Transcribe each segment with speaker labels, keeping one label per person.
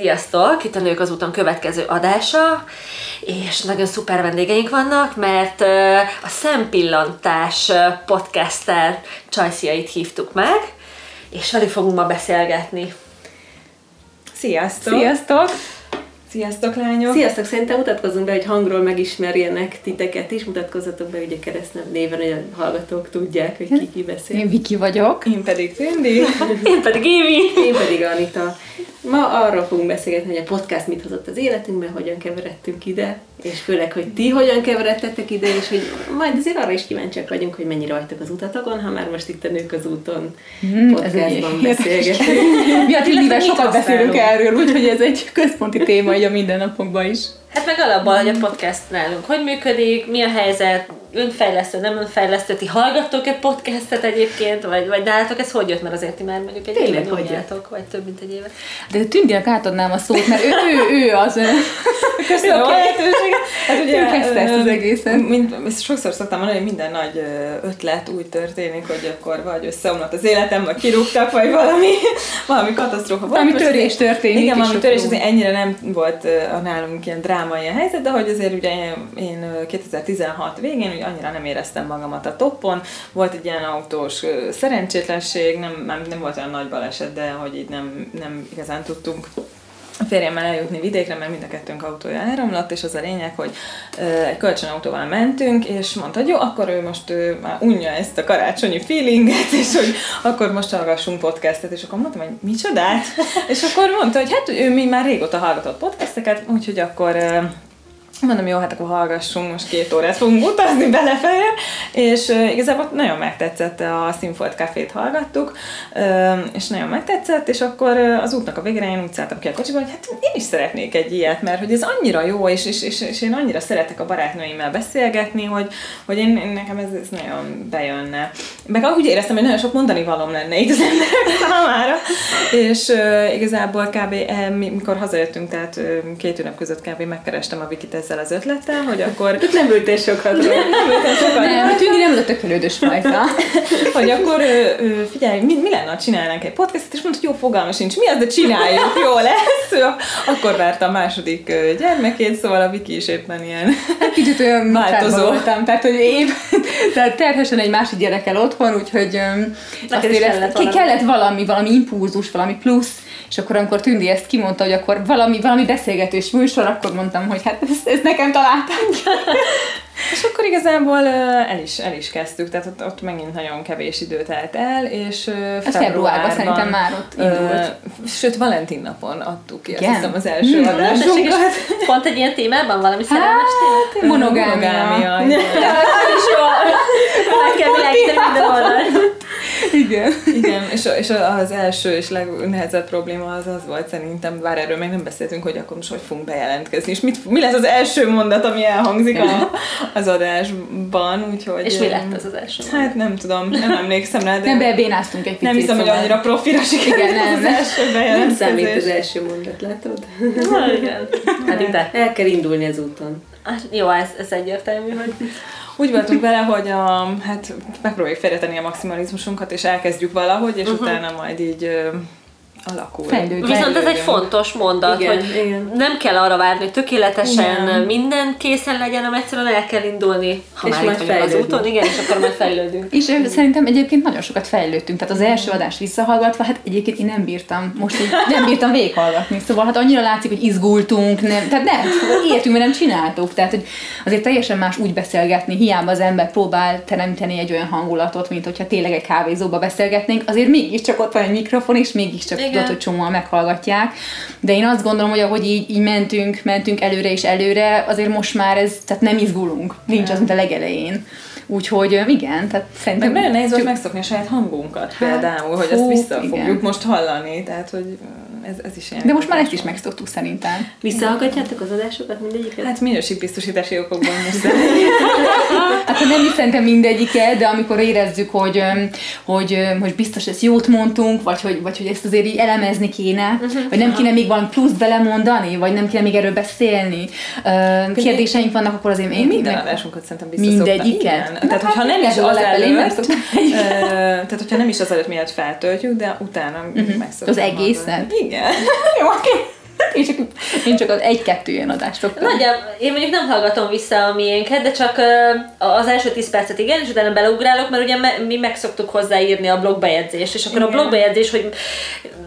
Speaker 1: Sziasztok! Itt a Nők az úton következő adása, és nagyon szuper vendégeink vannak, mert a Szempillantás podcaster Csajsziait hívtuk meg, és velük fogunk ma beszélgetni.
Speaker 2: Sziasztok!
Speaker 3: Sziasztok!
Speaker 2: Sziasztok, lányok!
Speaker 3: Sziasztok! Szerintem mutatkozzunk be, hogy hangról megismerjenek titeket is. Mutatkozzatok be ugye keresztnem néven, hogy a hallgatók tudják, hogy ki ki beszél.
Speaker 2: Én Viki vagyok.
Speaker 3: Én pedig Tündi.
Speaker 1: Én pedig Évi.
Speaker 3: Én pedig Anita. Ma arról fogunk beszélgetni, hogy a podcast mit hozott az életünkbe, hogyan keveredtünk ide, és főleg, hogy ti hogyan keveredtetek ide, és hogy majd azért arra is kíváncsiak vagyunk, hogy mennyire vagytok az utatokon, ha már most itt a Nők az úton hmm, podcastban beszélgetünk.
Speaker 2: Mi a sokat beszélünk erről, úgyhogy ez egy központi téma a mindennapokban is.
Speaker 1: Hát meg alapban, hogy a podcast nálunk hogy működik, mi a helyzet, önfejlesztő, nem önfejlesztő, ti hallgattok egy podcastet egyébként, vagy, vagy nálatok ez hogy jött, mert azért ti már mondjuk egy Tényleg, éve nyomjátok, vagy több mint egy éve.
Speaker 2: De Tündinek átadnám a szót, mert ő, ő, ő az, köszönöm a lehetőséget. Hát ugye, ő kezdte ezt az egészen.
Speaker 4: Mint, ezt sokszor szoktam mondani, hogy minden nagy ötlet úgy történik, hogy akkor vagy összeomlott az életem, vagy kirúgtak, vagy valami, valami katasztrófa.
Speaker 2: Valami törés történik.
Speaker 4: Igen, valami törés, azért ennyire nem volt a nálunk ilyen drámai a helyzet, de hogy azért ugye én 2016 végén hogy annyira nem éreztem magamat a toppon. Volt egy ilyen autós szerencsétlenség, nem, nem, nem volt olyan nagy baleset, de hogy így nem, nem igazán tudtunk a férjemmel eljutni vidékre, mert mind a kettőnk autója elromlott, és az a lényeg, hogy egy kölcsönautóval mentünk, és mondta, hogy jó, akkor ő most ő már unja ezt a karácsonyi feelinget, és hogy akkor most hallgassunk podcastet, és akkor mondtam, hogy micsodát, és akkor mondta, hogy hát ő mi már régóta hallgatott podcasteket, úgyhogy akkor Mondom, jó, hát akkor hallgassunk, most két órát fogunk utazni belefele, és igazából nagyon megtetszett, a Sinfold Cafét hallgattuk, és nagyon megtetszett, és akkor az útnak a végére én úgy szálltam ki a kocsiba, hogy hát én is szeretnék egy ilyet, mert hogy ez annyira jó, és, és, és, és én annyira szeretek a barátnőimmel beszélgetni, hogy, hogy én, én nekem ez, ez nagyon bejönne. Meg úgy éreztem, hogy nagyon sok mondani valom lenne itt az emberek számára, és igazából kb. Eh, mikor hazajöttünk, tehát két ünnep között kb. megkerestem a Vikit ezzel az ötlettel, hogy akkor...
Speaker 3: Itt nem ültél sokat. nem ültél
Speaker 2: sokat. Nem, Tűnni nem az a tökölődős fajta.
Speaker 4: hogy akkor figyelj, mi, mi lenne, ha csinálnánk egy podcastot, és mondta, hogy jó, fogalma sincs, mi az, de csináljuk, jó lesz. Akkor várta a második gyermekét, szóval a Viki is éppen ilyen
Speaker 2: hát kicsit olyan változó. voltam, tehát hogy én tehát terhesen egy másik gyerekkel otthon, úgyhogy
Speaker 1: azt kellett, valami.
Speaker 2: kellett valami, valami impulzus, valami plusz, és akkor amikor Tündi ezt kimondta, hogy akkor valami, valami beszélgetős műsor, akkor mondtam, hogy hát ezt, ezt nekem találták.
Speaker 4: és akkor igazából el is, el is kezdtük, tehát ott, ott megint nagyon kevés idő telt el, és
Speaker 2: februárban, februárban szerintem már ott indult.
Speaker 4: Sőt, Valentin napon adtuk ki, azt hiszem az első hmm. adásunkat.
Speaker 1: Pont egy ilyen témában, valami hát, szerelmes
Speaker 2: téma? Monogámia. Monogámia.
Speaker 1: Kell világítani minden oldalt.
Speaker 2: Igen.
Speaker 4: Igen, és, és az első és legnehezebb probléma az az volt szerintem, bár erről még nem beszéltünk, hogy akkor most hogy fogunk bejelentkezni, és mit, mi lesz az első mondat, ami elhangzik a, az adásban, úgyhogy...
Speaker 1: És mi lett az az első
Speaker 4: mondat? Hát nem tudom, nem emlékszem rá, de...
Speaker 2: Nem bebénáztunk egy picit.
Speaker 4: Nem hiszem, szóval. hogy annyira profira sikerült
Speaker 3: igen, nem.
Speaker 4: az első bejelentkezés.
Speaker 3: Nem számít az első mondat, látod?
Speaker 1: Na, igen. Hát ide.
Speaker 3: El kell indulni az úton.
Speaker 1: Hát, jó, ez, ez egyértelmű, hogy
Speaker 4: úgy voltunk vele, hogy a, hát megpróbáljuk félretenni a maximalizmusunkat, és elkezdjük valahogy, és uh-huh. utána majd így alakul.
Speaker 1: Fejlődjön. Viszont ez egy fontos mondat, igen, hogy igen. nem kell arra várni, hogy tökéletesen igen. minden készen legyen, hanem egyszerűen el kell indulni, ha és már itt az úton, igen, és akkor majd fejlődünk.
Speaker 2: És igen. szerintem egyébként nagyon sokat fejlődtünk, tehát az első adás visszahallgatva, hát egyébként én nem bírtam, most így nem bírtam végighallgatni, szóval hát annyira látszik, hogy izgultunk, nem, tehát nem, értünk, mert nem csináltuk, tehát hogy azért teljesen más úgy beszélgetni, hiába az ember próbál teremteni egy olyan hangulatot, mint hogyha tényleg egy kávézóba beszélgetnénk, azért mégiscsak ott van egy mikrofon, és mégiscsak tudod, hogy csomóan meghallgatják. De én azt gondolom, hogy ahogy így, így mentünk, mentünk előre és előre, azért most már ez, tehát nem izgulunk. Nincs az, mint a legelején. Úgyhogy igen, tehát szerintem...
Speaker 4: Meg nagyon nehéz volt megszokni a saját hangunkat hát, például, hogy fú, ezt vissza igen. fogjuk most hallani, tehát hogy ez, ez is ilyen.
Speaker 2: De most már ezt is megszoktuk szerintem.
Speaker 3: Visszahallgatjátok az adásokat mindegyiket?
Speaker 4: Hát minőségbiztosítási okokban most
Speaker 2: Hát nem is szerintem mindegyiket, de amikor érezzük, hogy, hogy, hogy biztos ezt jót mondtunk, vagy hogy, vagy hogy ezt azért így elemezni kéne, uh-huh. vagy nem kéne még valami plusz belemondani, vagy nem kéne még erről beszélni. Kérdéseink vannak, akkor azért
Speaker 4: én minden adásunkat szerintem
Speaker 2: Mindegyiket.
Speaker 4: Tehát, hogyha nem is az előtt, tehát, hogyha nem is az előtt miatt feltöltjük, de utána
Speaker 2: uh-huh. megszoktam. Az egészet?
Speaker 4: Igen. Jó,
Speaker 2: én, csak, én csak az egy-kettő ilyen adást szoktam.
Speaker 1: Nagyjából, én mondjuk nem hallgatom vissza a miénket, de csak az első 10 percet igen, és utána beleugrálok, mert ugye mi meg szoktuk hozzáírni a blogbejegyzést, és akkor a
Speaker 4: Igen.
Speaker 1: blogbejegyzés, hogy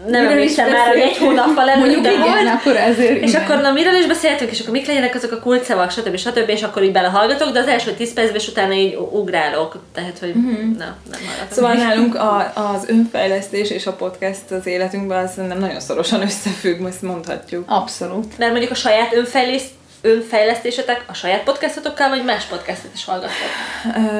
Speaker 1: nem emlékszem már, hogy egy hónappal előtt, de
Speaker 2: igen,
Speaker 1: volt.
Speaker 2: akkor ezért
Speaker 1: És
Speaker 2: igen.
Speaker 1: akkor na miről is beszéltünk, és akkor mik legyenek azok a kulcsszavak, stb. stb. és akkor így belehallgatok, de az első 10 percben, és utána így ugrálok. Tehát, hogy
Speaker 2: Mhm.
Speaker 1: na, nem hallgatom.
Speaker 4: Szóval nálunk a, az önfejlesztés és a podcast az életünkben az szerintem nagyon szorosan összefügg, ezt mondhatjuk.
Speaker 2: Abszolút.
Speaker 1: Mert mondjuk a saját önfejleszt, önfejlesztésetek a saját podcastotokkal, vagy más podcastot is hallgattok?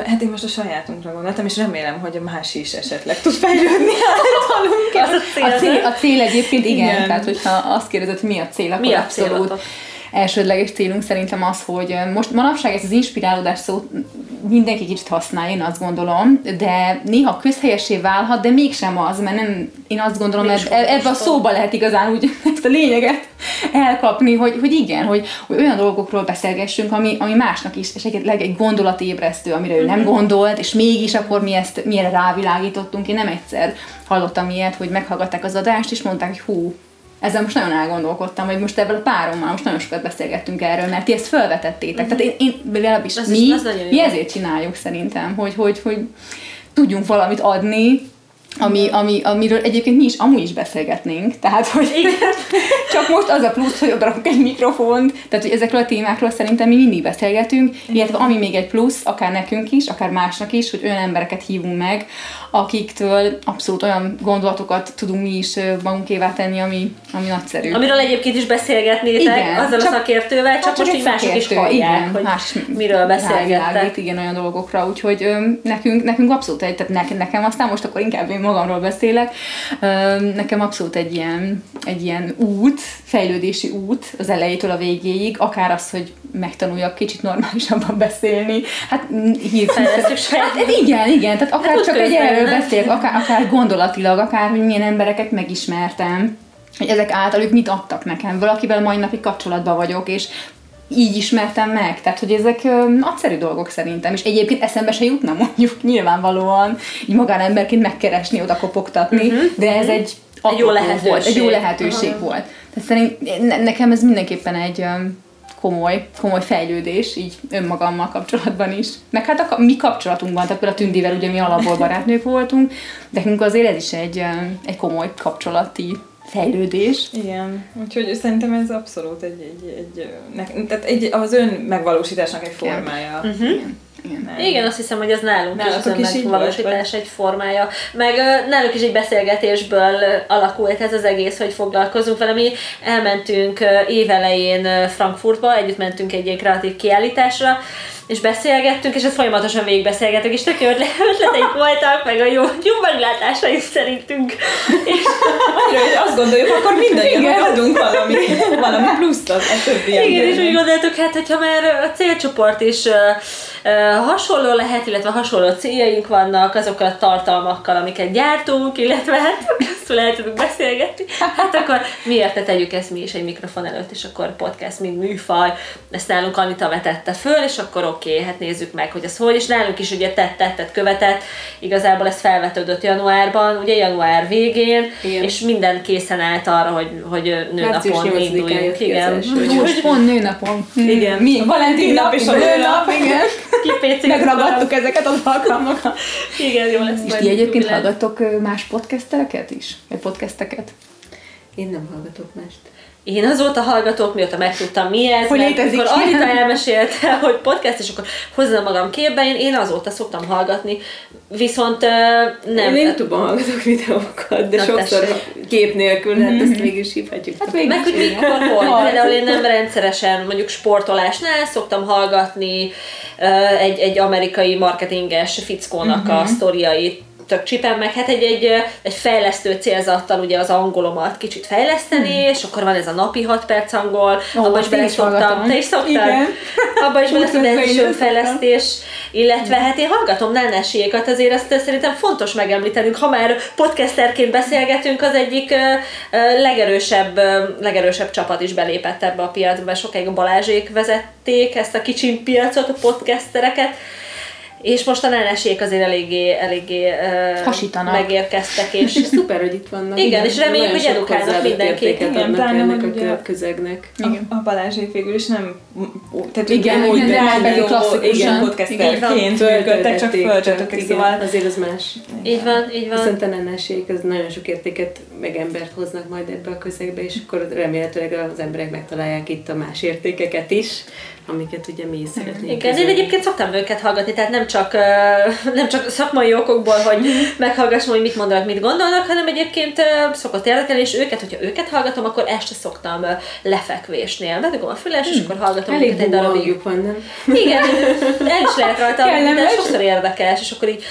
Speaker 4: Hát én most a sajátunkra gondoltam, és remélem, hogy a más is esetleg tud fejlődni általunk.
Speaker 1: Az a cél,
Speaker 2: A cél,
Speaker 1: nem?
Speaker 2: a cél egyébként igen, igen,
Speaker 4: Igen.
Speaker 2: tehát hogyha azt kérdezed, hogy mi a cél, akkor
Speaker 1: Mi a
Speaker 2: abszolút
Speaker 1: célotok?
Speaker 2: Elsődleges célunk szerintem az, hogy most manapság ezt az inspirálódás szót mindenki kicsit használja, én azt gondolom, de néha közhelyessé válhat, de mégsem az, mert nem, én azt gondolom, mert ebbe a szóba lehet igazán úgy ezt a lényeget elkapni, hogy, hogy igen, hogy, hogy olyan dolgokról beszélgessünk, ami, ami másnak is esetleg egy gondolatébresztő, amire ő nem gondolt, és mégis akkor mi ezt milyen rávilágítottunk. Én nem egyszer hallottam ilyet, hogy meghallgatták az adást, és mondták, hogy hú, ezzel most nagyon elgondolkodtam, hogy most ebben a párommal most nagyon sokat beszélgettünk erről, mert ti ezt felvetettétek. Tehát én, én legalábbis
Speaker 1: Az is-
Speaker 2: mi, mi ezért csináljuk szerintem, hogy, hogy, hogy tudjunk valamit adni, ami, ami, amiről egyébként mi is amúgy is beszélgetnénk, tehát hogy csak most az a plusz, hogy odarakunk egy mikrofont, tehát hogy ezekről a témákról szerintem mi mindig beszélgetünk, illetve ami még egy plusz, akár nekünk is, akár másnak is, hogy olyan embereket hívunk meg, akiktől abszolút olyan gondolatokat tudunk mi is magunkévá tenni, ami, ami nagyszerű.
Speaker 1: Amiről egyébként is beszélgetnétek
Speaker 2: Igen,
Speaker 1: azzal
Speaker 2: csak-
Speaker 1: a szakértővel, csak,
Speaker 2: Hát
Speaker 1: most
Speaker 2: egy
Speaker 1: így mások is hallják,
Speaker 2: igen,
Speaker 1: hogy
Speaker 2: más
Speaker 1: miről beszélgettek.
Speaker 2: igen, olyan dolgokra, úgyhogy ö, nekünk, nekünk abszolút egy, tehát ne, nekem aztán most akkor inkább én magamról beszélek, nekem abszolút egy ilyen, egy ilyen út, fejlődési út az elejétől a végéig, akár az, hogy megtanuljak kicsit normálisabban beszélni, hát mm,
Speaker 1: Fejlesztjük saját.
Speaker 2: Hát igen, igen, tehát akár
Speaker 1: Hát
Speaker 2: csak egy erről beszélek, akár, akár gondolatilag, akár hogy milyen embereket megismertem, hogy ezek által ők mit adtak nekem, valakivel mai napig kapcsolatban vagyok, és így ismertem meg, tehát hogy ezek nagyszerű dolgok szerintem, és egyébként eszembe se jutna mondjuk nyilvánvalóan így magánemberként megkeresni, oda kopogtatni, uh-huh, de ez egy,
Speaker 1: Egy jó lehetőség.
Speaker 2: Volt, egy jó lehetőség
Speaker 1: Aha.
Speaker 2: volt. Tehát szerint, ne, nekem ez mindenképpen egy komoly, komoly fejlődés, így önmagammal kapcsolatban is. Meg hát a, mi kapcsolatunkban, tehát például a Tündivel ugye mi alapból barátnők voltunk, de nekünk azért ez is egy, egy komoly kapcsolati fejlődés.
Speaker 4: Igen, úgyhogy szerintem ez abszolút egy, egy, egy, nek, tehát egy, az ön megvalósításnak egy formája.
Speaker 1: Mhm.
Speaker 4: Nem.
Speaker 1: Igen, azt hiszem, hogy ez nálunk
Speaker 4: Nálatok
Speaker 1: is
Speaker 4: is
Speaker 1: önmegvalósítás egy formája. Meg ö, náluk is egy beszélgetésből alakult ez az egész, hogy foglalkozunk vele. Mi elmentünk ö, évelején Frankfurtba, együtt mentünk egy ilyen kreatív kiállításra, és beszélgettünk, és ezt folyamatosan végigbeszélgettük, és tök jó ötle- ötleteik voltak, meg a jó, jó meglátásaink szerintünk. És
Speaker 4: hogy azt gondoljuk, akkor mindannyian adunk valami, valami pluszt az a többi
Speaker 1: Igen, és úgy gondoltuk, hát, hogyha már a célcsoport is hasonló lehet, illetve hasonló céljaink vannak azokkal a tartalmakkal, amiket gyártunk, illetve hát ezt lehet tudunk beszélgetni, hát akkor miért ne tegyük ezt mi is egy mikrofon előtt, és akkor podcast, mint műfaj, ezt nálunk Anita vetette föl, és akkor oké, okay, hát nézzük meg, hogy ez hogy, és nálunk is ugye tett, tettet, követett, igazából ez felvetődött januárban, ugye január végén,
Speaker 3: Igen.
Speaker 1: és minden készen állt arra, hogy, hogy nőnapon
Speaker 3: 8-án
Speaker 1: induljunk. Igen.
Speaker 2: Most pont nőnapon.
Speaker 4: Igen.
Speaker 2: Mi? Valentin nap és a nőnap, igen. Megragadtuk ezeket az alkalmakat.
Speaker 1: Igen, jó lesz.
Speaker 2: És ti egyébként ö, más podcastereket is? Vagy podcasteket?
Speaker 3: Én nem hallgatok mást.
Speaker 1: Én azóta hallgatok, mióta megtudtam mi ez,
Speaker 2: Hogy
Speaker 1: mert amikor. Anita elmesélte, hogy podcast, és akkor hozzám magam képbe, én, én azóta szoktam hallgatni, viszont nem.
Speaker 3: Én Youtube-on hallgatok videókat, de
Speaker 1: Na,
Speaker 3: sokszor
Speaker 1: tessék.
Speaker 3: kép nélkül, hát ezt végül is hívhatjuk.
Speaker 2: Hát végül
Speaker 1: Meg hogy mikor, hol. Például én nem rendszeresen, mondjuk sportolásnál szoktam hallgatni egy, egy amerikai marketinges fickónak a sztoriait, tök csipem, meg hát egy, egy, egy fejlesztő célzattal ugye az angolomat kicsit fejleszteni, és akkor van ez a napi 6 perc angol,
Speaker 2: Ó,
Speaker 1: abban is bele szoktam. Te is?
Speaker 2: Igen.
Speaker 1: Abban is bele szoktam, ez is
Speaker 2: én is
Speaker 1: önfejlesztés, illetve hát én hallgatom nánásiékat, azért azt szerintem fontos megemlítenünk, ha már podcasterként beszélgetünk, az egyik ö, ö, legerősebb, ö, legerősebb csapat is belépett ebbe a piacba, sokáig a Balázsék vezették ezt a kicsin piacot, a podcastereket, És most a nenesék azért eléggé, eléggé
Speaker 2: Hasítanak.
Speaker 1: megérkeztek, és
Speaker 3: Szuper, hogy itt vannak.
Speaker 1: Igen, és reméljük, hogy edukálnak mindenkit.
Speaker 4: Igen,
Speaker 3: ennek a
Speaker 4: ugye-
Speaker 3: kö- közegnek.
Speaker 2: Igen.
Speaker 4: A, a Balázsék végül is nem, tehát
Speaker 2: Igen, igen,
Speaker 4: jó,
Speaker 2: klasszikusan.
Speaker 4: igen,
Speaker 2: Igen,
Speaker 4: podcasterként működtek, csak fölcsöttek,
Speaker 3: igen,
Speaker 4: szóval
Speaker 3: azért az más.
Speaker 1: így van, így van.
Speaker 3: Viszont a neneség, az nagyon sok értéket, meg embert hoznak majd ebbe a közegbe, és akkor remélhetőleg az emberek megtalálják itt a más értékeket is, amiket ugye mi is szeretnénk.
Speaker 1: Igen, én
Speaker 3: közölni.
Speaker 1: egyébként szoktam őket hallgatni, tehát nem csak, nem csak szakmai okokból, hogy meghallgassam, hogy mit mondanak, mit gondolnak, hanem egyébként szokott érdekelni, és őket, hogyha őket hallgatom, akkor este szoktam lefekvésnél. Bedugom a füles, és akkor hallgatom
Speaker 3: Elég
Speaker 1: őket egy darabig.
Speaker 3: van, nem?
Speaker 1: Igen, el is lehet rajta, de sokszor érdekes, és akkor így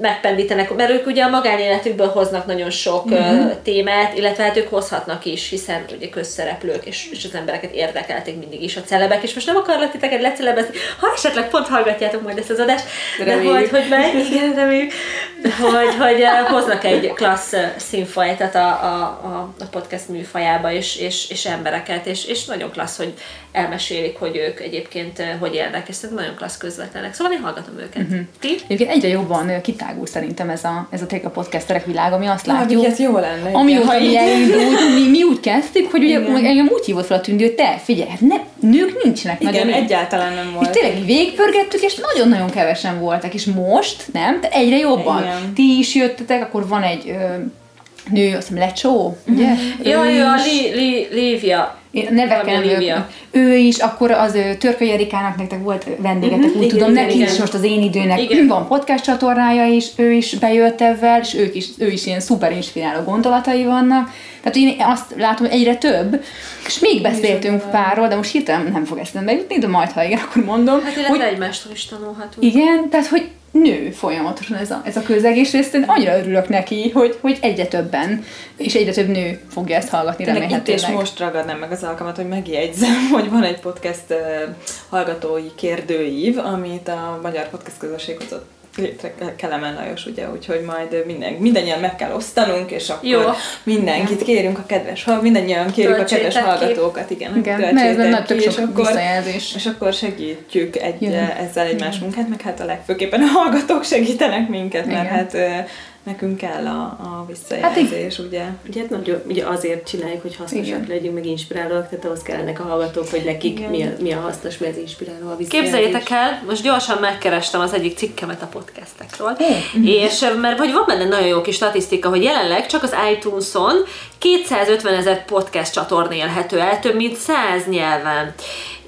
Speaker 1: megpendítenek, mert ők ugye a magánéletükből hoznak nagyon sok uh-huh. témát, illetve hát ők hozhatnak is, hiszen ugye közszereplők, és, és az embereket érdekelték mindig is a celebek, és most nem akarlak titeket lecelebezni, ha esetleg pont hallgatjátok majd ezt az adást, de hogy, hogy meg, igen, reméljük, hogy, hogy hoznak egy klassz színfajtat a, a, a, a podcast műfajába, és, és, és embereket, és, és nagyon klassz, hogy elmesélik, hogy ők egyébként hogy élnek, és szerintem nagyon klassz közvetlenek. Szóval én hallgatom őket. Uh-huh. Ti?
Speaker 2: Egyébként egyre jobban ö, kitágul szerintem ez a, ez a tényleg a podcasterek világa, ami azt látjuk,
Speaker 4: Amiket jó lenne.
Speaker 2: Amióta
Speaker 4: ha
Speaker 2: mi elindult, mi, mi úgy kezdtük, hogy ugye
Speaker 4: Igen.
Speaker 2: engem úgy hívott fel a tündő, hogy te figyelj, hát ne, nők nincsenek
Speaker 4: Igen,
Speaker 2: nagyon.
Speaker 4: egyáltalán nem
Speaker 2: És
Speaker 4: volt.
Speaker 2: tényleg így végigpörgettük, és nagyon-nagyon kevesen voltak, és most, nem? De egyre jobban.
Speaker 4: Igen.
Speaker 2: Ti is jöttetek, akkor van egy ö, nő, azt hiszem Lecsó, ugye?
Speaker 1: Ja,
Speaker 2: Ő
Speaker 1: ja,
Speaker 2: is-
Speaker 1: Li, Li, Lívia.
Speaker 2: Én neveken. Ő is, akkor az Törköly Erikának nektek volt vendégetek, úgy
Speaker 3: igen,
Speaker 2: tudom,
Speaker 3: igen,
Speaker 2: neki
Speaker 3: igen.
Speaker 2: is most az én időnek
Speaker 1: Igen.
Speaker 2: van podcast csatornája is, ő is bejött ebben, és ők is, ő is ilyen szuper inspiráló gondolatai vannak. Tehát én azt látom, hogy egyre több, és még beszéltünk párról, de most hirtelen nem fog eszembe jutni, de majd, ha igen, akkor mondom,
Speaker 1: Hát illetve
Speaker 2: hogy
Speaker 1: egymástól is tanulhatunk.
Speaker 2: igen, tehát hogy nő folyamatosan ez a, ez a közeg, és ezt én annyira örülök neki, hogy, hogy egyre többen, és egyre több nő fogja ezt hallgatni
Speaker 4: Tényleg itt és most ragadnám meg az alkalmat, hogy megjegyzem, hogy van egy podcast ö, hallgatói kérdőív, amit a Magyar Podcast Közösség hozott Kelemen Lajos, ugye, úgyhogy majd minden, mindannyian meg kell osztanunk, és akkor
Speaker 1: Jó.
Speaker 4: mindenkit kérünk a kedves, hall- mindannyian kérjük a kedves hallgatókat, igen,
Speaker 2: Igen, mert ez nagy
Speaker 4: ki, és akkor, és akkor segítjük egy,
Speaker 2: Igen.
Speaker 4: ezzel egymás munkát, meg hát a legfőképpen a hallgatók segítenek minket, mert
Speaker 2: Igen.
Speaker 4: hát ö, nekünk kell a, a visszajelzés, ugye.
Speaker 3: Ugye, hát nagyon, ugye azért csináljuk, hogy hasznosak
Speaker 2: Igen.
Speaker 3: legyünk, meg inspirálóak, tehát ahhoz kellenek a hallgatók, hogy nekik
Speaker 4: Igen.
Speaker 3: mi a, mi a hasznos, mi az inspiráló a visszajelzés.
Speaker 1: Képzeljétek el, most gyorsan megkerestem az egyik cikkemet a podcastekről, és eh, mert hogy van benne nagyon jó kis statisztika, hogy jelenleg csak az iTunes-on 250 ezer podcast csatorna élhető el, több mint 100 nyelven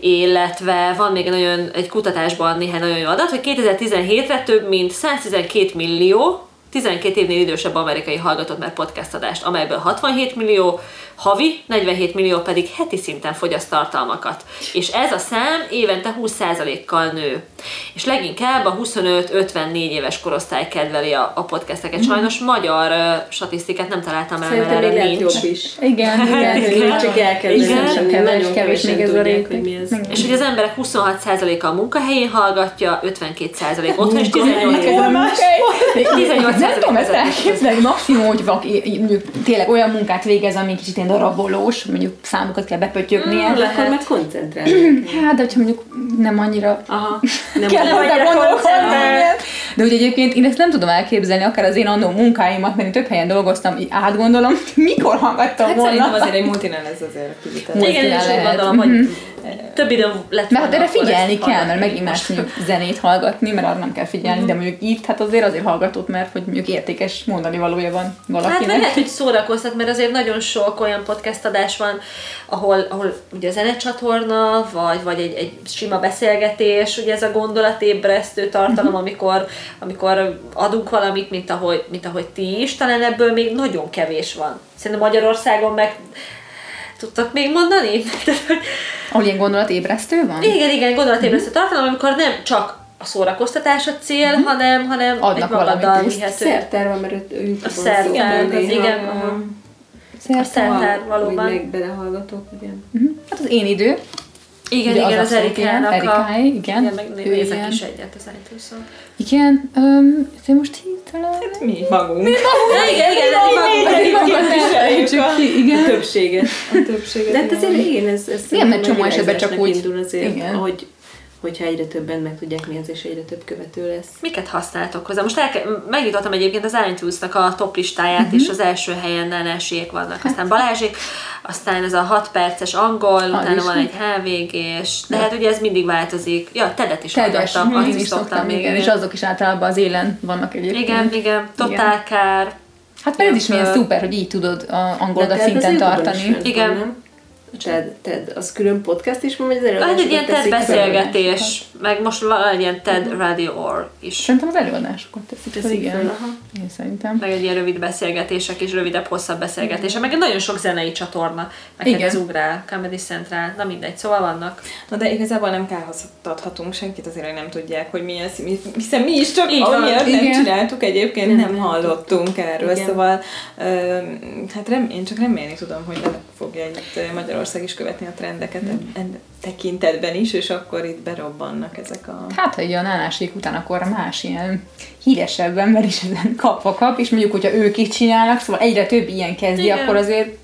Speaker 1: illetve van még egy nagyon, egy kutatásban néhány nagyon jó adat, hogy 2017-re több mint 112 millió 12 évnél idősebb amerikai hallgatott már podcast adást, amelyből 67 millió havi, 47 millió pedig heti szinten fogyaszt tartalmakat. És ez a szám évente 20%-kal nő. És leginkább a 25-54 éves korosztály kedveli a, a podcasteket. Sajnos magyar uh, statisztikát nem találtam rá, mert erre nincs.
Speaker 3: jobb is.
Speaker 2: Igen, igen, igen.
Speaker 3: Csak el kell
Speaker 1: Igen.
Speaker 3: menni,
Speaker 2: Kevés,
Speaker 3: nagyon
Speaker 2: kevés még ez a
Speaker 3: tudják,
Speaker 2: réteg.
Speaker 3: hogy mi ez.
Speaker 2: Igen.
Speaker 1: És hogy az emberek 26%-a a munkahelyén hallgatja, 52% otthon, és 18 18
Speaker 2: Nem tudom ezt elképzelni, maximum, hogy valaki mondjuk tényleg olyan munkát végez, ami kicsit ilyen darabolós, mondjuk számokat kell bepötyögni.
Speaker 1: Mm, lehet.
Speaker 3: Akkor meg koncentrálni.
Speaker 2: Hát, de hogyha mondjuk nem annyira
Speaker 3: Aha, nem
Speaker 2: kell
Speaker 1: annyira koncentrálni.
Speaker 2: De ugye egyébként én ezt nem tudom elképzelni, akár az én annó munkáimat, mert én több helyen dolgoztam, így átgondolom, mikor hallgattam
Speaker 4: Hát
Speaker 2: volna.
Speaker 4: szerintem azért egy multinál ez azért.
Speaker 2: Multi-
Speaker 1: Igen, gondolom, hogy több időm lett
Speaker 2: Mert hát erre figyelni kell, mert megint más zenét hallgatni, mert arra nem kell figyelni, de mondjuk itt, hát azért azért hallgatott, mert hogy mondjuk értékes mondani valója van
Speaker 1: Hát
Speaker 2: valakinek.
Speaker 1: meg lehet, hogy szórakoztat, mert azért nagyon sok olyan podcast adás van, ahol, ahol ugye zenecsatorna, vagy, vagy egy, egy sima beszélgetés, ugye ez a gondolatébresztő tartalom, amikor, amikor adunk valamit, mint ahogy, mint ahogy ti is, talán ebből még nagyon kevés van. Szerintem Magyarországon meg tudtak még mondani?
Speaker 2: Ahol ilyen gondolat ébresztő van?
Speaker 1: igen, igen, gondolatébresztő tartalom, amikor nem csak a szórakoztatás a cél, hanem, hanem
Speaker 2: Adnak
Speaker 1: egy magaddal vihető.
Speaker 3: Szerter van, mert YouTube-on
Speaker 1: A szerter,
Speaker 3: szoktam
Speaker 1: az igen. A szerter,
Speaker 3: Úgy
Speaker 1: valóban.
Speaker 3: meg belehallgatok, ugye.
Speaker 2: Mhm. Hát az én idő.
Speaker 1: Igen,
Speaker 2: Ugye
Speaker 1: igen,
Speaker 2: az
Speaker 1: az Erikának a...
Speaker 2: Erikáé, igen.
Speaker 1: igen meg nézek is egyet az iTunes-on.
Speaker 2: Igen, um, de most hirtelen...
Speaker 4: Mi magunk.
Speaker 1: Ja, igen, igen, mi magunk-
Speaker 2: Elfelejtsük ki,
Speaker 3: A
Speaker 2: igen.
Speaker 3: többséget.
Speaker 4: A többséget.
Speaker 3: De hát azért igen, ez, ez
Speaker 2: Igen, mert csomó esetben csak úgy-
Speaker 3: indul azért,
Speaker 2: igen.
Speaker 3: hogy hogyha egyre többen meg tudják nézni, és egyre több követő lesz.
Speaker 1: Miket használtok hozzá? Most elke- megnyitottam egyébként az iTunes-nak a top listáját, uh-huh. és az első helyen Nenesék vannak. Aztán Balázsék, aztán ez a 6 perces angol,
Speaker 2: Az
Speaker 1: utána van egy HVG-s, de hát ugye ez mindig változik. Ja, Tedet is
Speaker 2: Tedes,
Speaker 1: hallgattam, azt is szoktam még.
Speaker 2: igen, és azok is általában az élen vannak egyébként.
Speaker 1: Igen, igen, Total Car.
Speaker 2: Hát ez is milyen szuper, hogy így tudod a
Speaker 3: tehát
Speaker 2: szinten tartani.
Speaker 1: Igen.
Speaker 3: van, nem? TED, TED, az külön podcast is van, vagy az
Speaker 1: Van
Speaker 3: előadásokat
Speaker 1: egy ilyen TED
Speaker 3: teszik fel?
Speaker 1: beszélgetés, meg most van egy ilyen TED Radio Org is.
Speaker 2: Szerintem az előadásokat teszik fel,
Speaker 3: Teszik
Speaker 2: igen.
Speaker 3: fel, aha.
Speaker 2: Én szerintem.
Speaker 1: meg egy ilyen rövid beszélgetések és rövidebb, hosszabb beszélgetések, meg nagyon sok zenei csatorna, neked
Speaker 2: Igen.
Speaker 1: ez ugrál, Comedy Central, na mindegy, szóval vannak.
Speaker 4: Na de igazából nem kárhoztathatunk senkit azért, hogy nem tudják, hogy mi ez, mi- hiszen mi is csak amiatt nem csináltuk egyébként,
Speaker 3: Nem,
Speaker 4: nem, hallottunk erről,
Speaker 3: Igen.
Speaker 4: szóval ö, hát rem, én csak remélni tudom, hogy fogja itt Magyarország is követni a trendeket mm. tekintetben is, és akkor itt berobbannak ezek a...
Speaker 2: Hát, ha így a nálásék után, akkor más ilyen híresebb ember is ezen kapva kap, és mondjuk, hogyha ők így csinálnak, szóval egyre több ilyen kezdi,
Speaker 1: Igen.
Speaker 2: akkor azért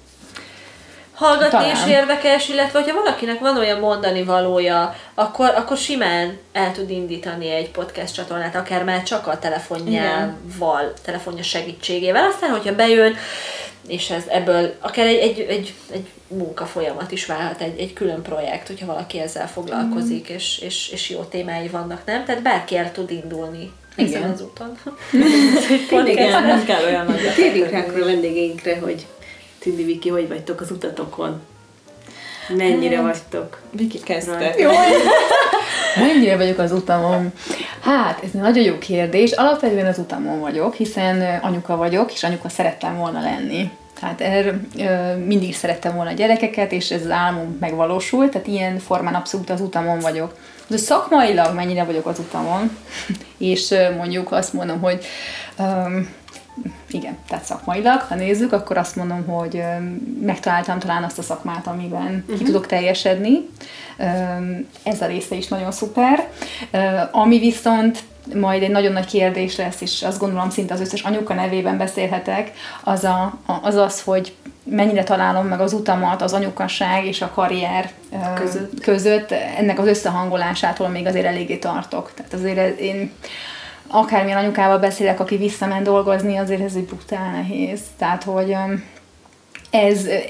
Speaker 1: Hallgatni
Speaker 2: Talán.
Speaker 1: is érdekes, illetve hogyha valakinek van olyan mondani valója, akkor, akkor simán el tud indítani egy podcast csatornát, akár már csak a telefonjával, telefonja segítségével. Aztán, hogyha bejön, és ez ebből akár egy, egy, egy, egy munkafolyamat is válhat, egy, egy külön projekt, hogyha valaki ezzel foglalkozik, és, és, és jó témái vannak, nem? Tehát bárki el tud indulni ezen
Speaker 2: Igen.
Speaker 1: az úton.
Speaker 4: Igen, nem kell olyan nagy
Speaker 3: Térjünk rá akkor a vendégeinkre, hogy Tündi Viki, hogy vagytok az utatokon? Mennyire vagytok?
Speaker 4: Viki kezdte.
Speaker 2: Jó. Mennyire vagyok az utamon? Hát, ez egy nagyon jó kérdés. Alapvetően az utamon vagyok, hiszen anyuka vagyok, és anyuka szerettem volna lenni. Tehát er, mindig is szerettem volna a gyerekeket, és ez az álmom megvalósult, tehát ilyen formán abszolút az utamon vagyok. De szakmailag mennyire vagyok az utamon, és mondjuk azt mondom, hogy öm, igen, tehát szakmailag, ha nézzük, akkor azt mondom, hogy megtaláltam talán azt a szakmát, amiben uh-huh. ki tudok teljesedni. Ez a része is nagyon szuper. Ami viszont majd egy nagyon nagy kérdés lesz, és azt gondolom szinte az összes anyuka nevében beszélhetek, az a, az, az, hogy mennyire találom meg az utamat az anyukasság és a karrier
Speaker 3: Között.
Speaker 2: között. Ennek az összehangolásától még azért eléggé tartok. Tehát azért én akármilyen anyukával beszélek, aki visszament dolgozni, azért ez egy brutál nehéz. Tehát, hogy ez, e,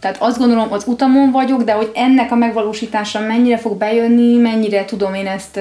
Speaker 2: tehát azt gondolom, az utamon vagyok, de hogy ennek a megvalósítása mennyire fog bejönni, mennyire tudom én ezt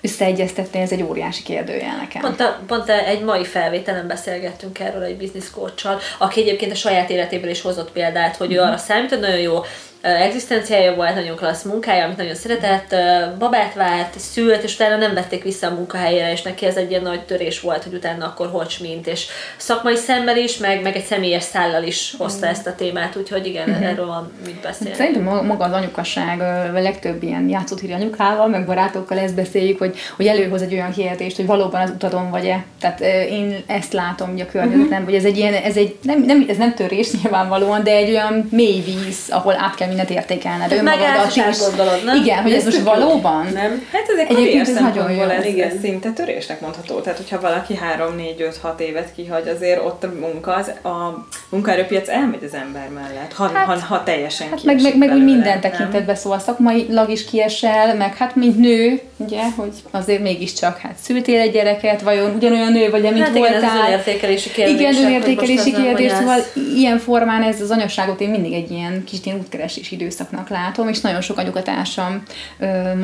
Speaker 2: összeegyeztetni, ez egy óriási kérdőjel nekem.
Speaker 1: Pont, a, pont a, egy mai felvételen beszélgettünk erről egy business coach aki egyébként a saját életéből is hozott példát, hogy ő arra számít, hogy nagyon jó egzisztenciája volt, nagyon klassz munkája, amit nagyon szeretett, babát várt, szült, és utána nem vették vissza a munkahelyére, és neki ez egy ilyen nagy törés volt, hogy utána akkor hogy mint, és szakmai szemben is, meg, meg egy személyes szállal is hozta ezt a témát, úgyhogy igen, erről van mit beszélni.
Speaker 2: Szerintem maga- az anyukasság, ö, a legtöbb ilyen játszótéri anyukával, meg barátokkal ezt beszéljük, hogy, hogy előhoz egy olyan kérdést, hogy valóban az utadon vagy-e. Tehát én ezt látom ugye a környezetemben, hogy ez egy ilyen, ez egy, nem, nem, ez nem törés nyilvánvalóan, de egy olyan mély víz, ahol át kell mindent értékelned.
Speaker 1: Tehát megállsz, és átgondolod, nem?
Speaker 2: Igen, hogy ez most valóban.
Speaker 3: Nem?
Speaker 4: Hát ez egy
Speaker 2: Egyébként
Speaker 4: karrier
Speaker 2: ez nagyon jó.
Speaker 4: ez,
Speaker 3: Igen.
Speaker 4: ez szinte törésnek mondható. Tehát, hogyha valaki 3, 4, 5, 6 évet kihagy, azért ott a munka, az, a munkaerőpiac elmegy az ember mellett, ha,
Speaker 2: Hát-
Speaker 4: ha, ha teljesen
Speaker 2: Hát meg, meg, meg úgy
Speaker 4: belőle,
Speaker 2: minden tekintetben, szóval szakmailag is kiesel, meg hát mint nő, ugye, hogy azért mégiscsak hát szültél egy gyereket, vajon ugyanolyan nő vagy, mint
Speaker 1: Hát igen, ez az
Speaker 2: voltál.
Speaker 1: önértékelési kérdések,
Speaker 2: Igen, önértékelési kérdés,
Speaker 1: hogy
Speaker 2: szóval ilyen formán ez az anyasságot én mindig egy ilyen kis ilyen útkeresés időszaknak látom, és nagyon sok anyukatársamon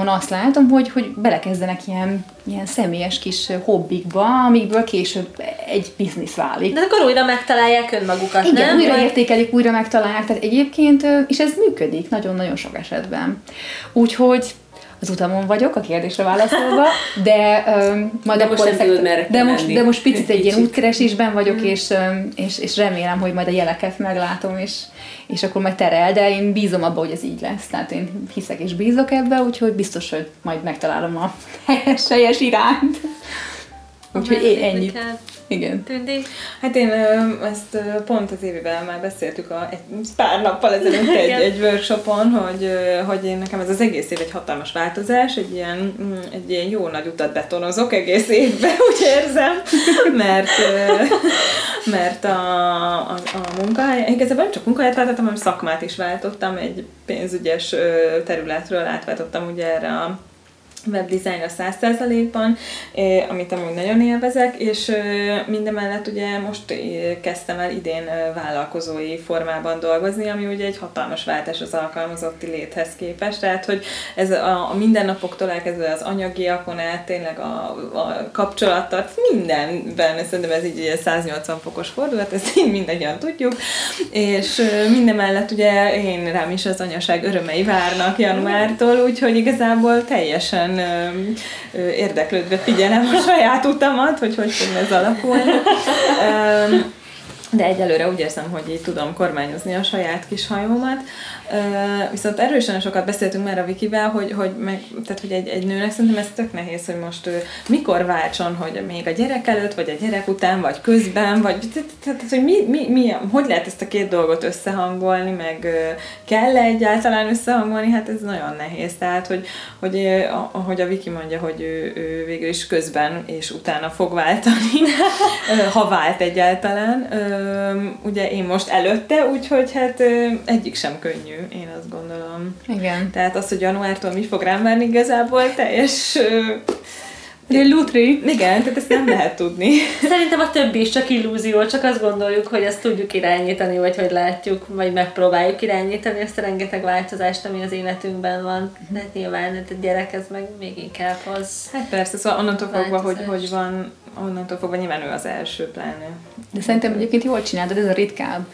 Speaker 2: azt látom, hogy, hogy belekezdenek ilyen, ilyen személyes kis hobbikba, amikből később egy biznisz válik.
Speaker 1: De akkor újra megtalálják önmagukat,
Speaker 2: Igen,
Speaker 1: nem?
Speaker 2: újra értékelik, újra megtalálják, tehát egyébként, és ez működik nagyon-nagyon sok esetben. Úgyhogy az utamon vagyok, a kérdésre válaszolva, de um, majd
Speaker 3: De
Speaker 2: akkor
Speaker 3: most
Speaker 2: ezek- de most,
Speaker 3: menni.
Speaker 2: de most picit egy ilyen útkeresésben vagyok, és, öm, és, és remélem, hogy majd a jeleket meglátom, és, és akkor majd terel, de én bízom abba, hogy ez így lesz. Tehát én hiszek és bízok ebbe, úgyhogy biztos, hogy majd megtalálom a helyes, helyes irányt. Úgyhogy én ennyit. Igen.
Speaker 1: Tündi?
Speaker 4: Hát én ezt pont az évivel már beszéltük a, egy pár nappal ezelőtt egy, egy workshopon, hogy, hogy én nekem ez az egész év egy hatalmas változás, egy ilyen, mm, egy ilyen jó nagy utat betonozok egész évben, úgy érzem, mert, mert a, a, a munkahely, igazából nem csak munkahelyet váltottam, hanem szakmát is váltottam, egy pénzügyes területről átváltottam ugye erre a webdesign a 100%-ban, amit amúgy nagyon élvezek, és mindemellett ugye most kezdtem el idén vállalkozói formában dolgozni, ami ugye egy hatalmas váltás az alkalmazotti léthez képest, tehát hogy ez a, a mindennapoktól elkezdve az anyagiakon át, tényleg a, a kapcsolattartás, mindenben, szerintem ez így 180 fokos fordulat, ezt így mindannyian tudjuk, és mindemellett ugye én rám is az anyaság örömei várnak januártól, úgyhogy igazából teljesen érdeklődve figyelem a saját utamat, hogy hogy fog ez alakulni. De egyelőre úgy érzem, hogy így tudom kormányozni a saját kis hajómat. Viszont erősen sokat beszéltünk már a Wikivel, hogy, hogy, meg, tehát, hogy egy, egy nőnek szerintem ez tök nehéz, hogy most ő mikor váltson, hogy még a gyerek előtt, vagy a gyerek után, vagy közben, vagy tehát, hogy mi, mi, mi, hogy lehet ezt a két dolgot összehangolni, meg kell-e egyáltalán összehangolni, hát ez nagyon nehéz. Tehát, hogy, hogy ahogy a Viki mondja, hogy ő, ő végül is közben és utána fog váltani, ha vált egyáltalán. Ugye én most előtte, úgyhogy hát egyik sem könnyű én azt gondolom.
Speaker 2: Igen.
Speaker 4: Tehát az, hogy januártól mi fog rám várni, igazából teljes
Speaker 2: Ilyen lutri.
Speaker 4: Igen, tehát ezt nem lehet tudni.
Speaker 1: Szerintem a többi is csak illúzió, csak azt gondoljuk, hogy ezt tudjuk irányítani, vagy hogy látjuk, vagy megpróbáljuk irányítani ezt a rengeteg változást, ami az életünkben van. De nyilván a gyerek ez meg még inkább az.
Speaker 4: Hát persze, szóval onnantól fogva, hogy, hogy van, onnantól fogva nyilván ő az első pláne.
Speaker 2: De szerintem egyébként jól csináltad, ez a ritkább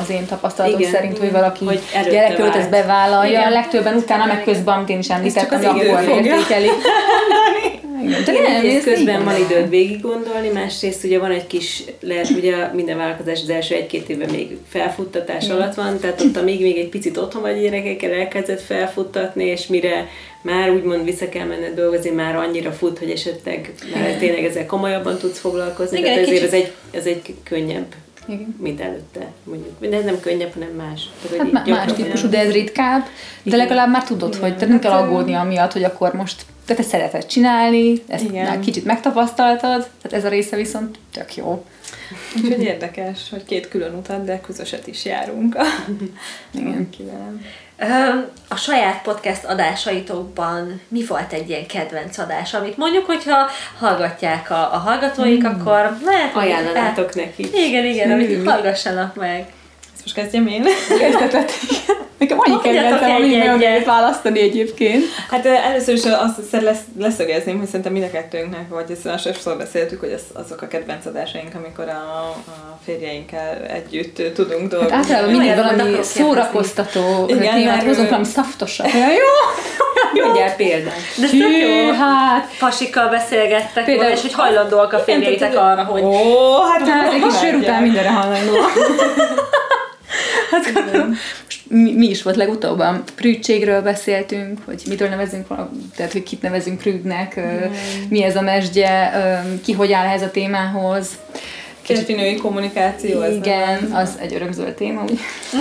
Speaker 2: az én tapasztalatom Igen, szerint, hogy valaki hogy gyerekült ezt bevállalja, Igen. legtöbben utána, meg közben, amit én is említettem, akkor értékelik.
Speaker 3: Igen, de nem, egyrészt közben van időd végig gondolni, másrészt ugye van egy kis, lehet ugye minden vállalkozás az első egy-két évben még felfuttatás mm. alatt van, tehát ott még, még egy picit otthon vagy gyerekekkel elkezdett felfuttatni, és mire már úgymond vissza kell menned dolgozni, már annyira fut, hogy esetleg már tényleg ezzel komolyabban tudsz foglalkozni, Igen, tehát ezért kicsit... ez egy, ez egy könnyebb igen. mint előtte, mondjuk. De ez nem könnyebb, hanem más.
Speaker 2: Tehát, hát más típusú, de ez ritkább, de legalább már tudod, Igen. hogy te nem kell hát, aggódni amiatt, hogy akkor most te, te szereted csinálni, ezt Igen. már kicsit megtapasztaltad, tehát ez a része viszont tök jó.
Speaker 4: Úgyhogy érdekes, hogy két külön utat, de közöset is járunk.
Speaker 2: Igen.
Speaker 1: A saját podcast adásaitokban mi volt egy ilyen kedvenc adás, amit mondjuk, hogyha hallgatják a, a hallgatóik, hmm. akkor lehet,
Speaker 3: ajánlanátok neki.
Speaker 1: Igen, igen, amit hallgassanak meg.
Speaker 4: Ezt most kezdjem én.
Speaker 2: Kezdetet, Nekem annyi kedvencem, amit választani egyébként.
Speaker 4: Hát először is azt lesz, leszögezném, hogy szerintem mind a kettőnknek, vagy ezt már sokszor beszéltük, hogy ez, azok a kedvenc adásaink, amikor a, a férjeinkkel együtt tudunk hát dolgozni.
Speaker 2: Hát általában mindig valami szórakoztató témát hozunk, valami szaftosabb.
Speaker 3: jó. Mondjál példát.
Speaker 1: De Hű, jó. hát. Pasikkal beszélgettek Például, volna, és hogy hajlandóak a férjeitek arra, hogy...
Speaker 2: Ó, hát, hát egy kis sör után mindenre hajlandóak. Hát gondolom, mi, mi is volt legutóbb? A prűdségről beszéltünk, hogy mitől nevezünk, tehát hogy kit nevezünk prűdnek, mm. mi ez a mesdje, ki hogy áll ehhez a témához.
Speaker 4: Férfinői kommunikáció.
Speaker 2: Igen, az, az egy örömzöld téma.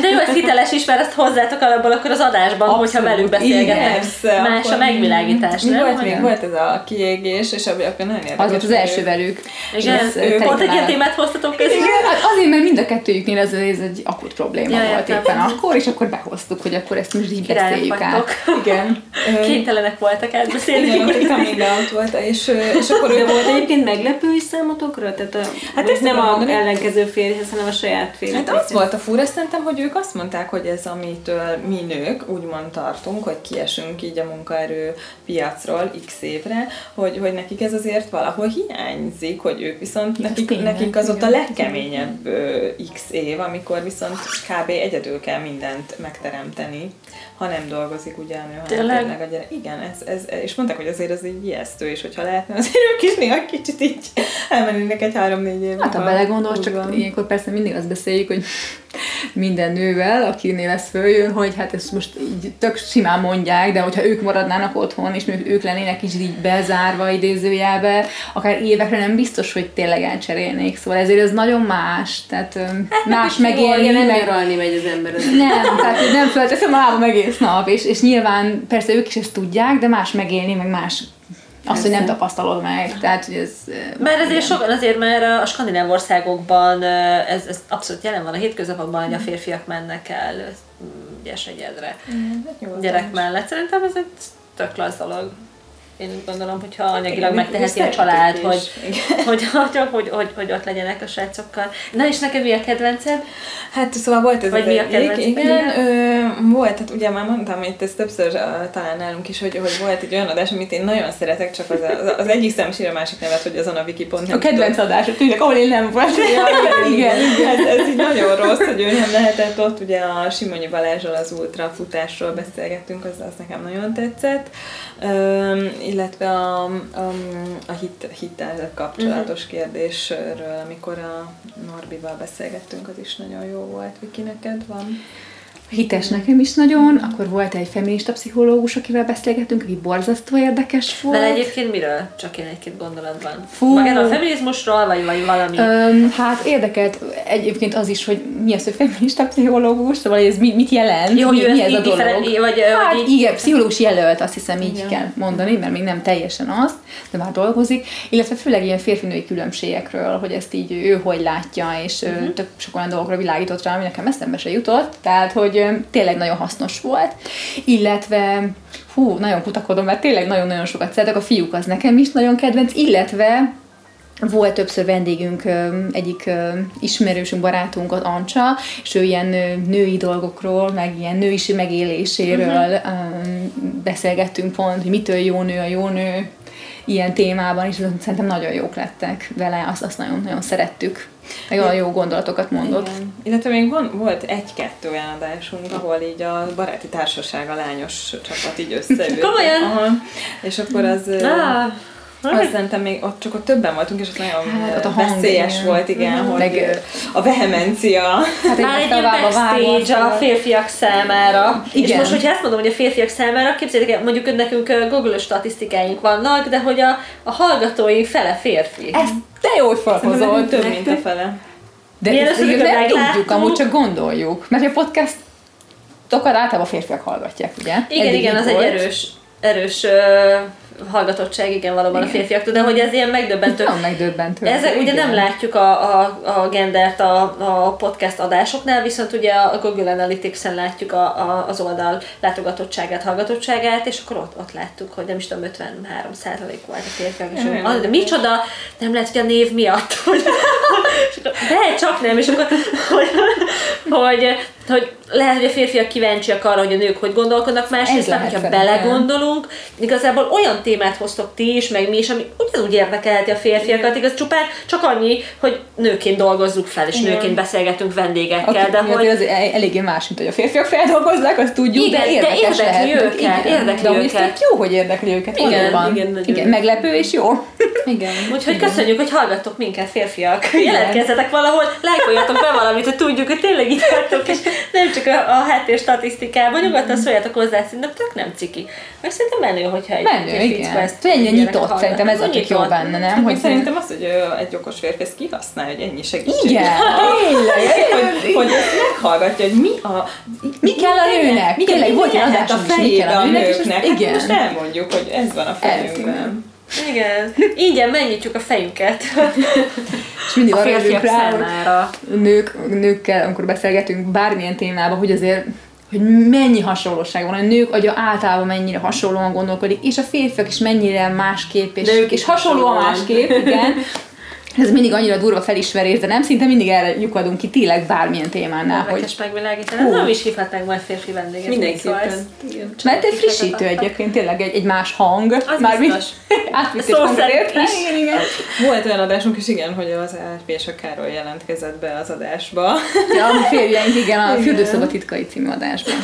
Speaker 1: De jó, ez hiteles is, mert ezt hozzátok alapból akkor az adásban, Abszolút. hogyha velük beszélgetek. Más a megvilágítás,
Speaker 4: mi nem? Volt még volt ez a kiégés, és akkor nagyon érdekes.
Speaker 2: Az volt az első velük.
Speaker 1: Igen, pont egy ilyen témát hoztatok
Speaker 2: hát azért, mert mind a kettőjüknél ez, ez egy akut probléma ja, volt éppen akkor, és akkor behoztuk, hogy akkor ezt most így beszéljük át.
Speaker 1: Igen. Kénytelenek voltak átbeszélni.
Speaker 4: Igen, ott volt, és, és akkor
Speaker 3: ő volt egyébként meglepő is számotokra? Tehát a, hát ez nem nem a ellenkező férjhez, hanem a saját férjhez.
Speaker 4: Hát az volt a fura, szerintem, hogy ők azt mondták, hogy ez, amitől mi nők úgymond tartunk, hogy kiesünk így a munkaerő piacról x évre, hogy, hogy nekik ez azért valahol hiányzik, hogy ők viszont nekik, nekik az ott a legkeményebb x év, amikor viszont kb. egyedül kell mindent megteremteni ha nem dolgozik ugye a nő, hanem tényleg a gyerek. Igen, ez, ez, és mondták, hogy azért ez így ijesztő, és hogyha lehetne, azért ők is néha kicsit így elmennének egy három-négy évre.
Speaker 2: Hát ha belegondolsz, csak van. ilyenkor persze mindig azt beszéljük, hogy minden nővel, akinél ez följön, hogy hát ezt most így tök simán mondják, de hogyha ők maradnának otthon, és még ők lennének is így bezárva idézőjelbe, akár évekre nem biztos, hogy tényleg elcserélnék. Szóval ezért ez nagyon más. Tehát hát más megélni.
Speaker 3: Nem meg... nyaralni megy az ember. Az
Speaker 2: nem, tehát nem fölteszem a lábam egész nap, és, és nyilván persze ők is ezt tudják, de más megélni, meg más azt, hogy nem tapasztalod meg. Tehát, hogy ez...
Speaker 1: Mert ezért sokan azért, mert a skandináv országokban ez, ez abszolút jelen van a hétköznapokban, hogy a férfiak mennek el ügyes egyedre mm, gyerek mellett. Szerintem ez egy tök klassz dolog. Én úgy gondolom, hogyha anyagilag
Speaker 4: Igen,
Speaker 1: megteheti a család, hogy, hogy, hogy, hogy, hogy, hogy ott legyenek a srácokkal. Na és neked mi a kedvenced?
Speaker 4: Hát szóval volt ez
Speaker 1: Vagy mi a
Speaker 4: egyik,
Speaker 1: kedvenc
Speaker 4: igen, ö, volt, hát ugye már mondtam itt ezt többször ö, talán nálunk is, hogy, hogy volt egy olyan adás, amit én nagyon szeretek, csak az, az, az egyik szem sír a másik nevet, hogy azon a wiki.net.
Speaker 2: A kedvenc adása, tényleg, ahol én nem voltam.
Speaker 4: Ja, igen, igen. Ez, ez így nagyon rossz, hogy ő nem lehetett ott, ugye a Simonyi Balázsral az ultra futásról beszélgettünk, az, az nekem nagyon tetszett. Üm, illetve a, a, a hit, hittel kapcsolatos uh-huh. kérdésről, amikor a Norbival beszélgettünk, az is nagyon jó volt. Viki, neked van?
Speaker 2: Hites nekem is nagyon, akkor volt egy feminista pszichológus, akivel beszélgettünk, aki borzasztó érdekes volt.
Speaker 1: Vele egyébként miről? Csak én egy-két gondolatban.
Speaker 2: Fú.
Speaker 1: Magáról a feminizmusról, vagy, vagy valami?
Speaker 2: Öm, hát érdekelt egyébként az is, hogy mi az, hogy feminista pszichológus, szóval ez mi, mit jelent,
Speaker 1: Jó,
Speaker 2: mi, mi ez a dolog.
Speaker 1: vagy,
Speaker 2: hát
Speaker 1: vagy így-
Speaker 2: igen, pszichológus jelölt, azt hiszem így
Speaker 1: Igen.
Speaker 2: kell mondani, mert még nem teljesen az, de már dolgozik, illetve főleg ilyen férfinői különbségekről, hogy ezt így ő hogy látja, és uh-huh. tök sok olyan dolgokra világított rá, ami nekem eszembe se jutott, tehát hogy ö, tényleg nagyon hasznos volt, illetve hú, nagyon kutakodom, mert tényleg nagyon-nagyon sokat szeretek, a fiúk az nekem is nagyon kedvenc, illetve volt többször vendégünk, egyik ismerősünk, barátunk, az Ancsa, és ő ilyen női dolgokról, meg ilyen nőisi megéléséről uh-huh. beszélgettünk pont, hogy mitől jó nő a jó nő, ilyen témában, és szerintem nagyon jók lettek vele, azt, azt nagyon-nagyon szerettük. Nagyon jó gondolatokat mondott.
Speaker 4: Igen. Illetve még van, volt egy-kettő olyan adásunk, ahol így a baráti társaság, a lányos csapat így összeült.
Speaker 1: Komolyan?
Speaker 4: Aha. És akkor az...
Speaker 1: Ah,
Speaker 4: Azt szerintem még ott csak ott többen voltunk, és az nagyon
Speaker 2: Hát, ott a hang,
Speaker 4: veszélyes
Speaker 2: igen.
Speaker 4: volt, igen,
Speaker 2: Mhm.
Speaker 4: hogy
Speaker 2: Meg,
Speaker 4: a vehemencia.
Speaker 2: Hát
Speaker 1: Már egy backstage a férfiak számára.
Speaker 2: Igen.
Speaker 1: És most, hogyha ezt mondom, hogy a férfiak számára, képzeljétek el, mondjuk nekünk Google statisztikáink vannak, de hogy a, a hallgatóink fele férfi.
Speaker 2: Ez te jó, hogy
Speaker 4: Szerintem
Speaker 2: felhozott.
Speaker 4: több, mint a fele.
Speaker 2: De
Speaker 1: Milyen
Speaker 2: ezt
Speaker 1: összeget
Speaker 2: nem tudjuk, amúgy csak gondoljuk. Mert a podcast Tokat általában férfiak hallgatják, ugye?
Speaker 1: Igen,
Speaker 2: Eddig
Speaker 1: igen, az egy
Speaker 2: volt.
Speaker 1: erős, erős ö, hallgatottság, igen, valóban a férfiaktól, de hogy ez ilyen megdöbbentő.
Speaker 2: Nagyon megdöbbentő.
Speaker 1: Ezek ugye
Speaker 2: Igen.
Speaker 1: nem látjuk a, a, a gendert a, a podcast adásoknál, viszont ugye a Google Analytics-en látjuk a, a, az oldal látogatottságát, hallgatottságát, és akkor ott, ott láttuk, hogy nem is tudom, 53% volt a férfiak. És
Speaker 4: Jaj,
Speaker 1: akkor, de micsoda, nem lehet, hogy a név miatt. Hogy, de csak nem, és akkor, hogy, hogy, hogy lehet, hogy a férfiak kíváncsiak arra, hogy a nők hogy gondolkodnak, másrészt,
Speaker 2: lehet
Speaker 1: hogyha belegondolunk, igazából olyan témát hoztok ti is, meg mi is, ami ugyanúgy érdekelheti a férfiakat, igaz, csupán csak annyi, hogy nőként dolgozzuk fel, és
Speaker 4: Igen.
Speaker 1: nőként beszélgetünk vendégekkel,
Speaker 2: Aki,
Speaker 1: de
Speaker 2: de
Speaker 1: hogy...
Speaker 2: az eléggé más, mint hogy a férfiak feldolgozzák, azt tudjuk,
Speaker 1: Igen,
Speaker 2: de
Speaker 1: de
Speaker 2: érdekes
Speaker 1: érdekli
Speaker 2: lehet.
Speaker 1: őket, érdekli
Speaker 2: de amúgy
Speaker 1: őket.
Speaker 2: jó, hogy érdekli őket.
Speaker 1: Igen,
Speaker 2: valóban.
Speaker 3: igen, nagyon.
Speaker 2: igen, meglepő és jó.
Speaker 4: Igen.
Speaker 1: Úgyhogy köszönjük, hogy hallgattok minket, férfiak. Jelentkezzetek valahol, lájkoljatok be valamit, hogy tudjuk, hogy tényleg itt és nem csak a, a háttér statisztikában, nyugodtan szóljatok hozzá, szerintem tök nem ciki. Meg szerintem menő, hogyha egy
Speaker 2: Menő,
Speaker 1: egy
Speaker 2: igen.
Speaker 1: ezt
Speaker 2: ennyire nyitott,
Speaker 1: hallgat.
Speaker 2: szerintem ez a tök jó benne, nem?
Speaker 4: Hogy
Speaker 2: Hogy
Speaker 4: szerintem az, hogy egy okos férfi ezt kihasználja, hogy ennyi segítség.
Speaker 2: Igen, tényleg.
Speaker 4: hogy, ezt meghallgatja, hogy mi a...
Speaker 2: Mi kell a nőnek? Tényleg volt egy
Speaker 4: a
Speaker 2: kell
Speaker 4: fejébe
Speaker 2: a
Speaker 4: a
Speaker 2: és ezt-
Speaker 4: nőknek?
Speaker 2: igen.
Speaker 4: Hát most elmondjuk, hogy ez van a fejünkben.
Speaker 1: Igen. Ingyen megnyitjuk a fejünket.
Speaker 2: És mindig
Speaker 1: A
Speaker 2: arra jövünk rá, hogy nők, nőkkel, amikor beszélgetünk bármilyen témában, hogy azért hogy mennyi hasonlóság van, a nők agya általában mennyire hasonlóan gondolkodik, és a férfiak is mennyire másképp, és,
Speaker 3: Nők
Speaker 2: és
Speaker 3: is
Speaker 2: hasonlóan
Speaker 3: hasonlóan.
Speaker 2: másképp, igen. Ez mindig annyira durva felismerés, de nem szinte mindig erre lyukadunk ki tényleg bármilyen témánál, hogy
Speaker 1: Érdekes megvilágítani. Ez nem is hívhatnánk majd férfi vendéget.
Speaker 3: Mindenképpen. Igen.
Speaker 2: mert egy frissítő egyébként, tényleg egy, egy más hang.
Speaker 1: Az
Speaker 2: Már
Speaker 1: biztos.
Speaker 2: átvitt
Speaker 1: Szó szerint.
Speaker 2: Igen, igen.
Speaker 4: Volt olyan adásunk is, igen, hogy az AFP és a Károly jelentkezett be az adásba.
Speaker 2: Ja, a férjeink, igen, a Fürdőszoba titkai című adásban.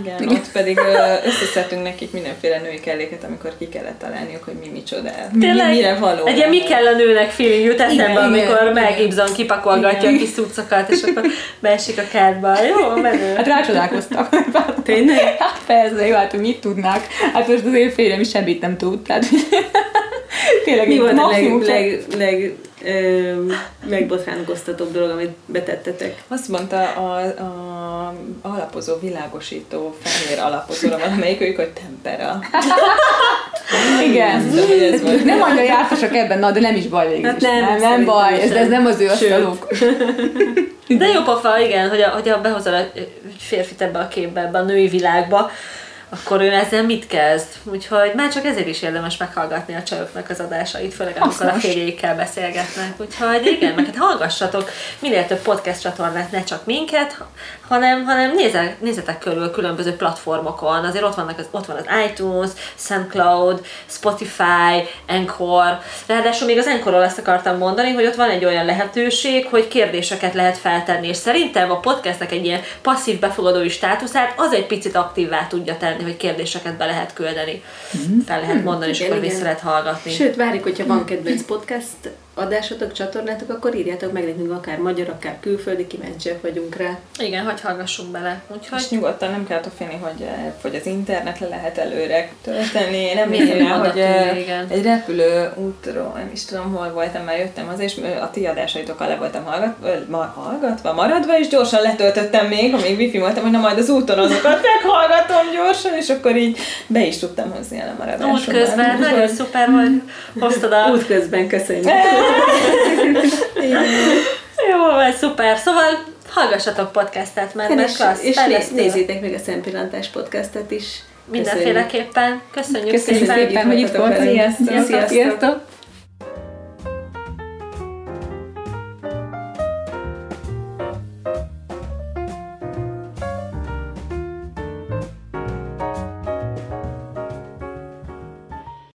Speaker 2: Igen.
Speaker 4: Igen, ott pedig összeszedtünk nekik mindenféle női kelléket, amikor ki kellett találniuk, hogy mi micsoda. Mi, mire való.
Speaker 1: Egy mi kell a nőnek feeling jut eszembe,
Speaker 2: Igen,
Speaker 1: amikor
Speaker 2: igen,
Speaker 1: Mel
Speaker 2: igen.
Speaker 1: Gibson kipakolgatja a kis cuccokat, és akkor beesik a kádba. Jó, menő.
Speaker 2: Hát rácsodálkoztak.
Speaker 3: Tényleg?
Speaker 2: Hát persze, jó, hát hogy mit tudnak. Hát most az én férjem is semmit nem tud. Tehát tényleg
Speaker 3: Mi volt a leg, leg, leg ö, megbotránkoztatóbb dolog, amit betettetek?
Speaker 4: Azt mondta a, a alapozó, világosító, fehér alapozóra valamelyik ők, hogy tempera.
Speaker 2: Igen.
Speaker 4: Hogy ez volt.
Speaker 2: Nem annyira jártasak ebben, na, de nem is baj végül
Speaker 3: Hát nem,
Speaker 2: nem, nem baj, ez,
Speaker 3: nem.
Speaker 2: ez nem az ő asztaluk.
Speaker 1: De jó pofa, igen, hogy a, hogy a behozol egy férfit ebbe a képbe, ebbe a női világba, akkor ő ezzel mit kezd. Úgyhogy már csak ezért is érdemes meghallgatni a csajoknak az adásait, főleg amikor a férjékkel beszélgetnek. Úgyhogy igen, meg hát hallgassatok minél több podcast csatornát, ne csak minket, hanem, hanem nézzetek, nézzetek körül különböző platformokon. Azért ott, vannak az, ott van az iTunes, SoundCloud, Spotify, Encore. Ráadásul még az Encore-ról ezt akartam mondani, hogy ott van egy olyan lehetőség, hogy kérdéseket lehet feltenni, és szerintem a podcastnek egy ilyen passzív befogadói státuszát az egy picit aktívvá tudja tenni, hogy kérdéseket be lehet küldeni. Fel lehet mondani, és
Speaker 3: Igen,
Speaker 1: akkor
Speaker 3: igen.
Speaker 1: vissza lehet hallgatni.
Speaker 3: Sőt, várjuk, hogyha van kedvenc podcast adásotok, csatornátok, akkor írjátok meg nekünk akár magyar, akár külföldi, kíváncsiak vagyunk rá.
Speaker 1: Igen, hogy hallgassunk bele. Úgyhogy
Speaker 4: És nyugodtan nem kell félni, hogy, eh, hogy az internet le lehet előre tölteni. Nem
Speaker 1: Minden
Speaker 4: rá, hogy eh,
Speaker 1: igen.
Speaker 4: egy repülő útról, nem is tudom, hol voltam, már jöttem az, és eh, a ti adásaitokkal le voltam hallgatva, ma, hallgatva, maradva, és gyorsan letöltöttem még, amíg wifi voltam, hogy na majd az úton azokat meghallgatom gyorsan, és akkor így be is tudtam hozni a lemaradásomat.
Speaker 1: útközben nagyon szuper, hogy hoztad a...
Speaker 3: Útközben köszönjük.
Speaker 1: Jó, ez szuper. Szóval hallgassatok podcastet, mert, mert
Speaker 3: és,
Speaker 1: klassz.
Speaker 3: és
Speaker 1: fejlesztő.
Speaker 3: né- nézzétek meg a Szempillantás podcastet is.
Speaker 1: Mindenféleképpen. Köszönjük,
Speaker 2: Köszönjük
Speaker 1: szépen.
Speaker 2: szépen, hogy itt
Speaker 3: velünk.
Speaker 2: Sziasztok!
Speaker 3: Sziasztok.
Speaker 2: Sziasztok!